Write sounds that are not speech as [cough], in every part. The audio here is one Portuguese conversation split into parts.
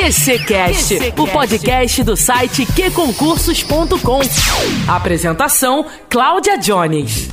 QCcast, o podcast do site qconcursos.com. Apresentação: Cláudia Jones.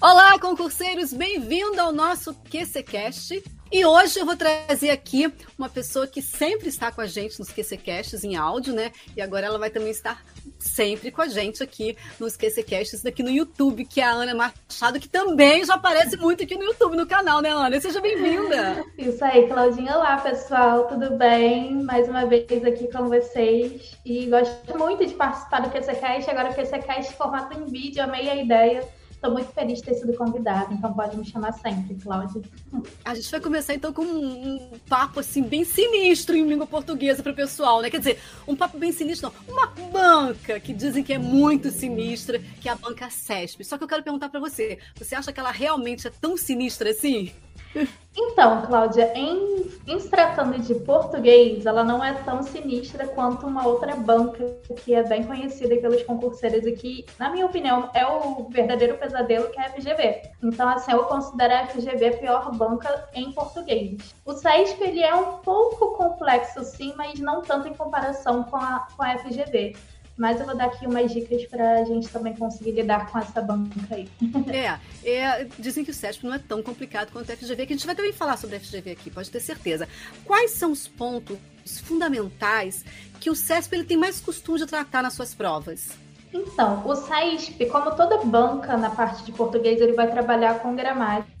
Olá, concurseiros, bem-vindo ao nosso QCcast. E hoje eu vou trazer aqui uma pessoa que sempre está com a gente nos QCcasts em áudio, né? E agora ela vai também estar sempre com a gente aqui nos QCcasts aqui no YouTube, que é a Ana Machado, que também já aparece muito aqui no YouTube, no canal, né, Ana? Seja bem-vinda! Isso aí, Claudinha. Olá, pessoal, tudo bem? Mais uma vez aqui com vocês. E gosto muito de participar do QCcast, agora o QCcast formato em vídeo, amei a ideia Estou muito feliz de ter sido convidada, então pode me chamar sempre, Cláudia. A gente vai começar então com um, papo assim bem sinistro em língua portuguesa para o pessoal, né? Quer dizer, um papo bem sinistro, não, uma banca que dizem que é muito sinistra, que é a banca CESP. Só que eu quero perguntar para você, você acha que ela realmente é tão sinistra assim? Então, Cláudia, em, em se tratando de português, ela não é tão sinistra quanto uma outra banca que é bem conhecida pelos concurseiros e que, na minha opinião, é o verdadeiro pesadelo que é a FGV. Então, assim, eu considero a FGV a pior banca em português. O SESP, ele é um pouco complexo, sim, mas não tanto em comparação com a, com a FGV. Mas eu vou dar aqui umas dicas para a gente também conseguir lidar com essa banca aí. [laughs] É, é, dizem que o CESP não é tão complicado quanto o FGV, que a gente vai também falar sobre o FGV aqui, pode ter certeza. Quais são os pontos fundamentais que o CESP ele tem mais costume de tratar nas suas provas? Então, o SAISP, como toda banca na parte de português, ele vai trabalhar com gramática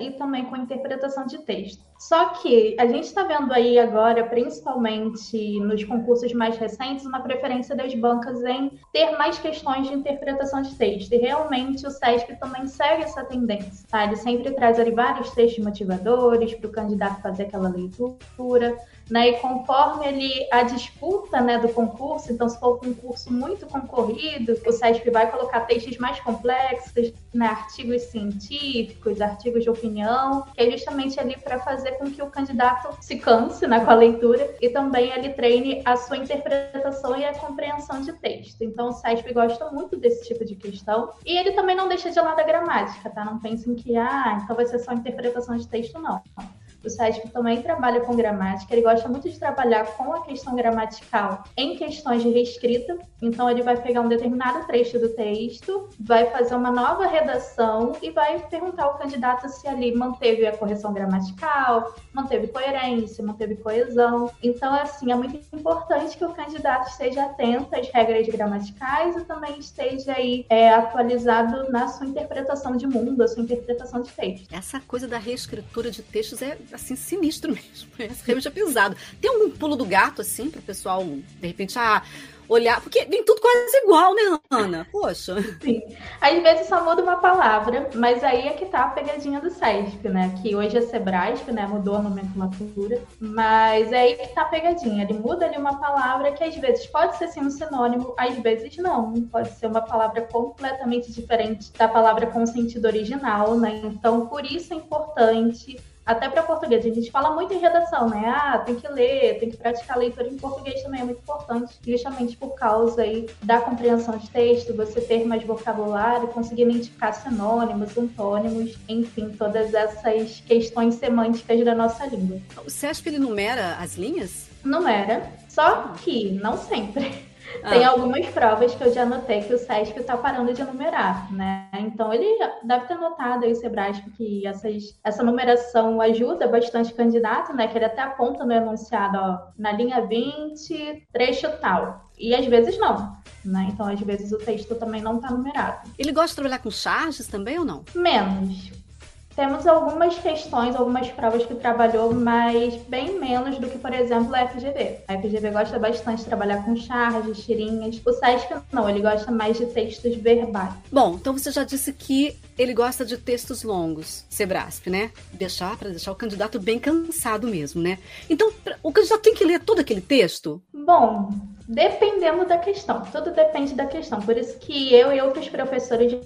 e também com interpretação de texto. Só que a gente está vendo aí agora, principalmente nos concursos mais recentes, uma preferência das bancas em ter mais questões de interpretação de texto. E realmente o SESP também segue essa tendência. Tá? Ele sempre traz ali vários textos motivadores para o candidato fazer aquela leitura né? E conforme ele a disputa, né, do concurso, então se for um concurso muito concorrido, o SESP vai colocar textos mais complexos, né, artigos científicos, artigos de opinião, que é justamente ali para fazer com que o candidato se canse, né, com a leitura e também ele treine a sua interpretação e a compreensão de texto. Então o SESP gosta muito desse tipo de questão e ele também não deixa de lado a gramática, tá? Não pensem que ah, então vai ser só interpretação de texto não. O SESP também trabalha com gramática, ele gosta muito de trabalhar com a questão gramatical em questões de reescrita. Então, ele vai pegar um determinado trecho do texto, vai fazer uma nova redação e vai perguntar ao candidato se ali manteve a correção gramatical, manteve coerência, manteve coesão. Então, assim, é muito importante que o candidato esteja atento às regras gramaticais e também esteja aí é, atualizado na sua interpretação de mundo, a sua interpretação de texto. Essa coisa da reescritura de textos é assim, sinistro [laughs] mesmo. Realmente é pesado. Tem algum pulo do gato, assim, para o pessoal, de repente, ah, olhar. Porque vem tudo quase igual, né, Ana? Poxa. Sim. Às vezes só muda uma palavra, mas aí é que tá a pegadinha do SESP, né? Que hoje é Sebrasp, né? Mudou a nomenclatura. Mas é aí que tá a pegadinha. Ele muda ali uma palavra que às vezes pode ser sim um sinônimo, às vezes não. Pode ser uma palavra completamente diferente da palavra com sentido original, né? Então, por isso é importante até para português. A gente fala muito em redação, né? Ah, tem que ler, tem que praticar a leitura em português também é muito importante, justamente por causa aí da compreensão de texto, você ter mais vocabulário, conseguir identificar sinônimos, antônimos, enfim, todas essas questões semânticas da nossa língua. Você acha que ele numera as linhas? Numera, só que não sempre. Tem ah. algumas provas que eu já notei que o SESC está parando de numerar, né? Então ele deve ter notado aí, o Sebrasp, que essas, essa numeração ajuda bastante o candidato, né? Que ele até aponta no enunciado, ó, na linha 20, trecho tal. E às vezes não, né? Então, às vezes, o texto também não está numerado. Ele gosta de trabalhar com charges também ou não? Menos. Temos algumas questões, algumas provas que trabalhou, mas bem menos do que, por exemplo, a FGV. A FGV gosta bastante de trabalhar com charges, tirinhas. O SESC não, ele gosta mais de textos verbais. Bom, então você já disse que ele gosta de textos longos, Sebrasp, né? Deixar para deixar o candidato bem cansado mesmo, né? Então, o candidato tem que ler todo aquele texto? Bom, dependendo da questão, tudo depende da questão. Por isso que eu e outros professores,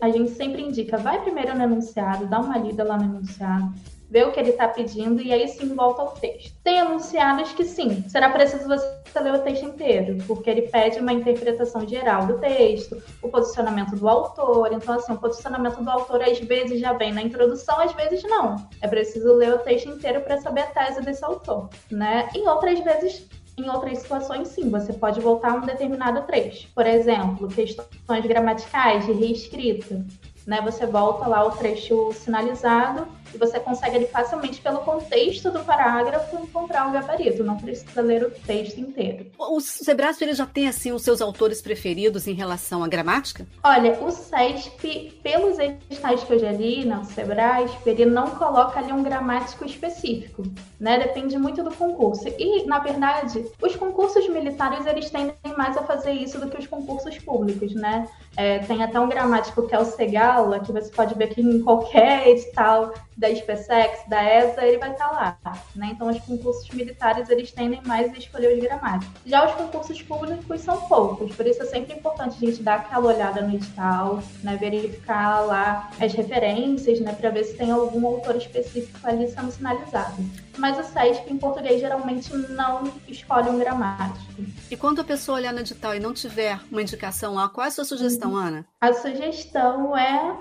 a gente sempre indica, vai primeiro no enunciado, dá uma lida lá no enunciado, vê o que ele está pedindo e aí sim volta ao texto. Tem enunciados que sim, será preciso você ler o texto inteiro, porque ele pede uma interpretação geral do texto, o posicionamento do autor. Então, assim, o posicionamento do autor às vezes já vem na introdução, às vezes não. É preciso ler o texto inteiro para saber a tese desse autor, né? E outras vezes em outras situações, sim, você pode voltar a um determinado trecho. Por exemplo, questões gramaticais de reescrita né? Você volta lá o trecho sinalizado e você consegue ali facilmente, pelo contexto do parágrafo, encontrar o gabarito. Não precisa ler o texto inteiro. O Sebrasp ele já tem assim os seus autores preferidos em relação à gramática? Olha, o SESP, pelos editais que eu já li, não, o Sebrasp, ele não coloca ali um gramático específico, né? Depende muito do concurso. E, na verdade, os concursos militares, eles tendem mais a fazer isso do que os concursos públicos, né? É, tem até um gramático que é o Segala, que você pode ver que em qualquer edital da SpaceX, da ESA, ele vai estar lá. Né? Então, os concursos militares, eles tendem mais a escolher os gramáticos. Já os concursos públicos são poucos, por isso é sempre importante a gente dar aquela olhada no edital, né? verificar lá as referências, né? para ver se tem algum autor específico ali sendo sinalizado. Mas o SESP, em português, geralmente não escolhe um gramático. E quando a pessoa olhar no edital e não tiver uma indicação lá, qual é a sua sugestão, Ana? A sugestão é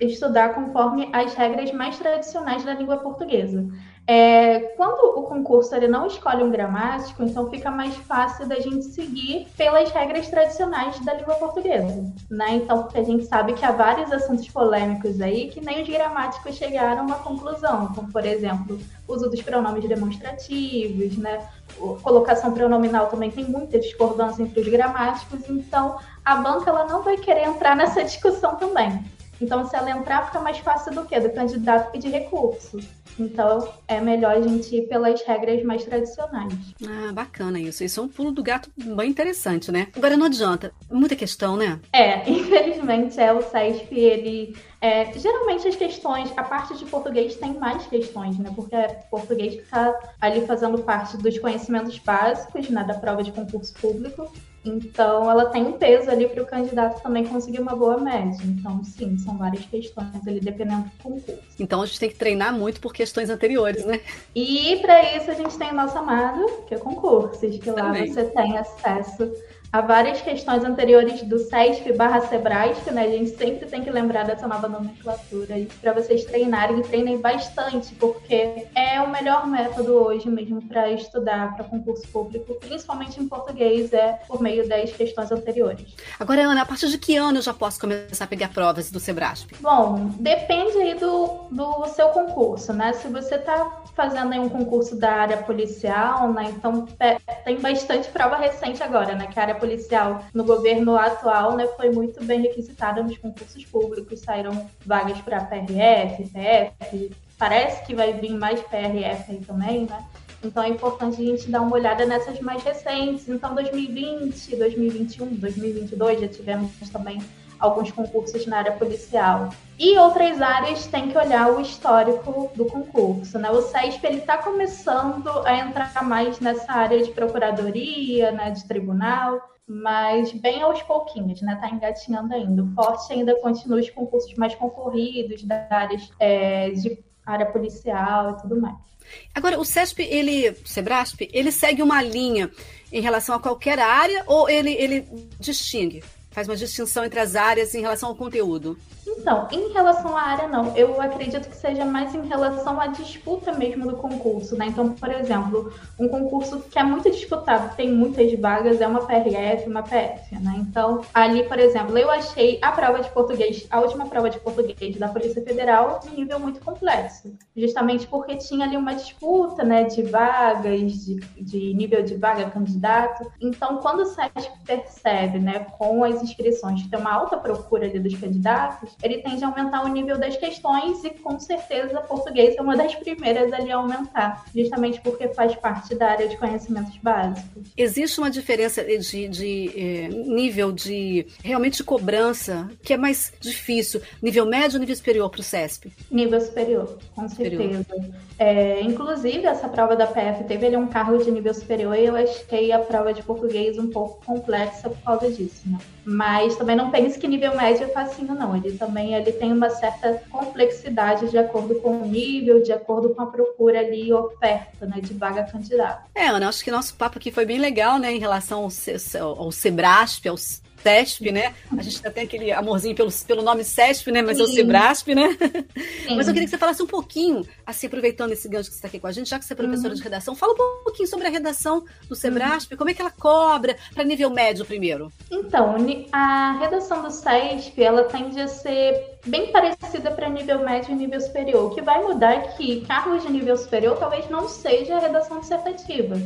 estudar conforme as regras mais tradicionais da língua portuguesa. É, quando o concurso ele não escolhe um gramático, então fica mais fácil da gente seguir pelas regras tradicionais da língua portuguesa, né? Então, porque a gente sabe que há vários assuntos polêmicos aí que nem os gramáticos chegaram a uma conclusão, como por exemplo, uso dos pronomes demonstrativos, né? Colocação pronominal também tem muita discordância entre os gramáticos, então a banca ela não vai querer entrar nessa discussão também. Então, se ela entrar, fica mais fácil do que? Do candidato pedir recurso. Então, é melhor a gente ir pelas regras mais tradicionais. Ah, bacana isso. Isso é um pulo do gato bem interessante, né? Agora, não adianta. Muita questão, né? É, [laughs] infelizmente, é o CESP, ele... É, geralmente as questões, a parte de português tem mais questões, né? Porque é português que está ali fazendo parte dos conhecimentos básicos, né? Da prova de concurso público. Então, ela tem um peso ali para o candidato também conseguir uma boa média. Então, sim, são várias questões ali, dependendo do concurso. Então, a gente tem que treinar muito por questões anteriores, né? E para isso, a gente tem o nosso amado, que é concursos, que lá você tem acesso a várias questões anteriores do SESP barra Sebrasp, né? A gente sempre tem que lembrar dessa nova nomenclatura para vocês treinarem e treinem bastante, porque é o melhor método hoje mesmo para estudar para concurso público, principalmente em português, é por meio das questões anteriores. Agora, Ana, a partir de que ano eu já posso começar a pegar provas do Sebrasp? Bom, depende aí do, do seu concurso, né? Se você está fazendo aí um concurso da área policial, né? Então tem bastante prova recente agora, né? Que a área policial no governo atual né, foi muito bem requisitada nos concursos públicos, saíram vagas para PRF, PF, parece que vai vir mais PRF aí também, né? Então é importante a gente dar uma olhada nessas mais recentes. Então 2020, 2021, 2022 já tivemos também alguns concursos na área policial. E outras áreas têm que olhar o histórico do concurso. Né? O SESP está começando a entrar mais nessa área de procuradoria, né, de tribunal, mas bem aos pouquinhos, né? Tá engatinhando ainda. O forte ainda continua os concursos mais concorridos da área é, de área policial e tudo mais. Agora, o CESP, ele, o Sebrasp, ele segue uma linha em relação a qualquer área ou ele, ele distingue? Faz uma distinção entre as áreas em relação ao conteúdo? Então, em relação à área, não. Eu acredito que seja mais em relação à disputa mesmo do concurso, né? Então, por exemplo, um concurso que é muito disputado, tem muitas vagas, é uma PRF, uma PF, né? Então, ali, por exemplo, eu achei a prova de português, a última prova de português da Polícia Federal, um nível muito complexo. Justamente porque tinha ali uma disputa, né, de vagas, de, de nível de vaga candidato. Então, quando o site percebe, né, com as inscrições que tem uma alta procura ali dos candidatos, ele tende a aumentar o nível das questões e com certeza português é uma das primeiras ali a aumentar, justamente porque faz parte da área de conhecimentos básicos. Existe uma diferença de, de eh, nível de realmente de cobrança que é mais difícil, nível médio ou nível superior para o CESP? Nível superior, com superior. certeza. É, inclusive, essa prova da PF teve ali um cargo de nível superior e eu achei a prova de português um pouco complexa por causa disso, né? Mas também não pense que nível médio é facinho, não. Ele também também ele tem uma certa complexidade de acordo com o nível, de acordo com a procura ali oferta, né, de vaga candidata. É, Ana, acho que nosso papo aqui foi bem legal, né, em relação ao, ao Sebrasp, aos CESP, né? A gente ainda tem aquele amorzinho pelo, pelo nome CESP, né? Mas Sim. é o Sebrasp, né? Sim. Mas eu queria que você falasse um pouquinho, assim, aproveitando esse gancho que você está aqui com a gente, já que você é professora uhum. de redação, fala um pouquinho sobre a redação do Sebrasp, uhum. como é que ela cobra para nível médio primeiro? Então, a redação do CESP, ela tende a ser bem parecida para nível médio e nível superior. O que vai mudar é que cargos de nível superior talvez não seja a redação dissertativa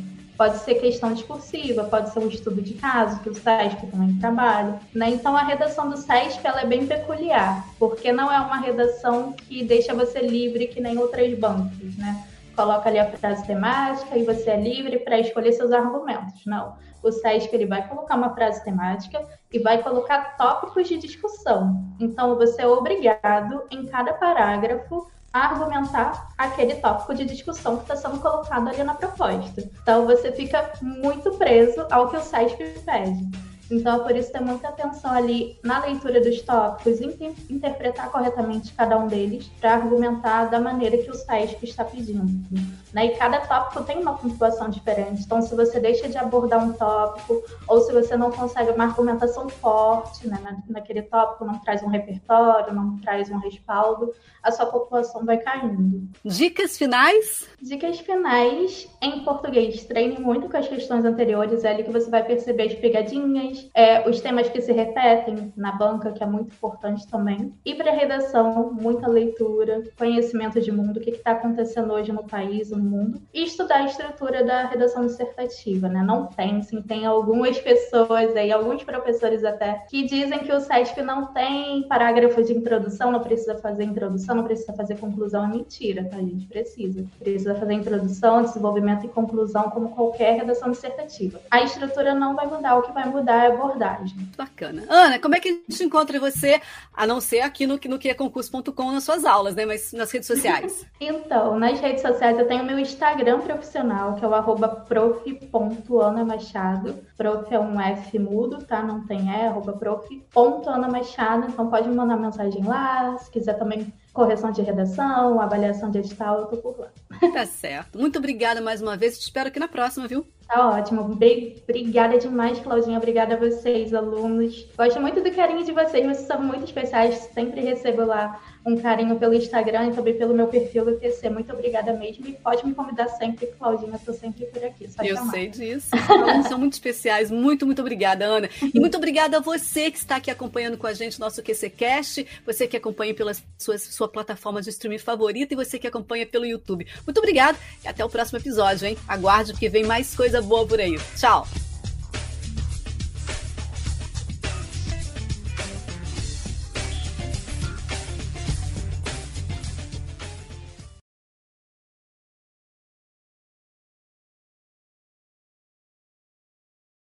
Pode ser questão discursiva, pode ser um estudo de caso, que o SESP também trabalha. Né? Então, a redação do SESP ela é bem peculiar, porque não é uma redação que deixa você livre que nem outras bancas, né? Coloca ali a frase temática e você é livre para escolher seus argumentos. Não. O SESP ele vai colocar uma frase temática e vai colocar tópicos de discussão. Então, você é obrigado, em cada parágrafo, argumentar aquele tópico de discussão que está sendo colocado ali na proposta. Então você fica muito preso ao que o SESP pede. Então, é por isso ter muita atenção ali na leitura dos tópicos, inter interpretar corretamente cada um deles para argumentar da maneira que o SESP está pedindo. Né? E cada tópico tem uma pontuação diferente. Então, se você deixa de abordar um tópico, ou se você não consegue uma argumentação forte né, naquele tópico, não traz um repertório, não traz um respaldo, a sua pontuação vai caindo. Dicas finais? Dicas finais em português. Treine muito com as questões anteriores, é ali que você vai perceber as pegadinhas, é, os temas que se repetem na banca, que é muito importante também. E para redação, muita leitura, conhecimento de mundo, o que está acontecendo hoje no país, mundo, e estudar a estrutura da redação dissertativa, né? Não pensem, tem algumas pessoas aí, alguns professores até, que dizem que o SESP não tem parágrafo de introdução, não precisa fazer introdução, não precisa fazer conclusão, é mentira, tá? A gente precisa. Precisa fazer introdução, desenvolvimento e conclusão, como qualquer redação dissertativa. A estrutura não vai mudar, o que vai mudar é a abordagem. Bacana. Ana, como é que a gente encontra você, a não ser aqui no, no que é concurso.com nas suas aulas, né? Mas nas redes sociais. [laughs] então, nas redes sociais eu tenho meu Instagram profissional, que é o arroba prof.anamachado. Prof é um F mudo, tá? Não tem E, arroba prof.anamachado. Então pode mandar mensagem lá. Se quiser também correção de redação, avaliação de edital, eu tô por lá. [laughs] Tá certo. Muito obrigada mais uma vez. Te espero aqui na próxima, viu? Tá ótimo. Obrigada demais, Claudinha. Obrigada a vocês, alunos. Gosto muito do carinho de vocês, vocês são muito especiais. Sempre recebo lá um carinho pelo Instagram e também pelo meu perfil do TC. Muito obrigada mesmo. E pode me convidar sempre, Claudinha. Estou sempre por aqui. Eu chamar. sei disso. Os são muito especiais. Muito, muito obrigada, Ana. E muito obrigada a você que está aqui acompanhando com a gente o nosso QCCast. Você que acompanha pela sua, sua plataforma de streaming favorita e você que acompanha pelo YouTube. Muito obrigada e até o próximo episódio, hein? Aguarde porque vem mais coisa boa por aí. Tchau!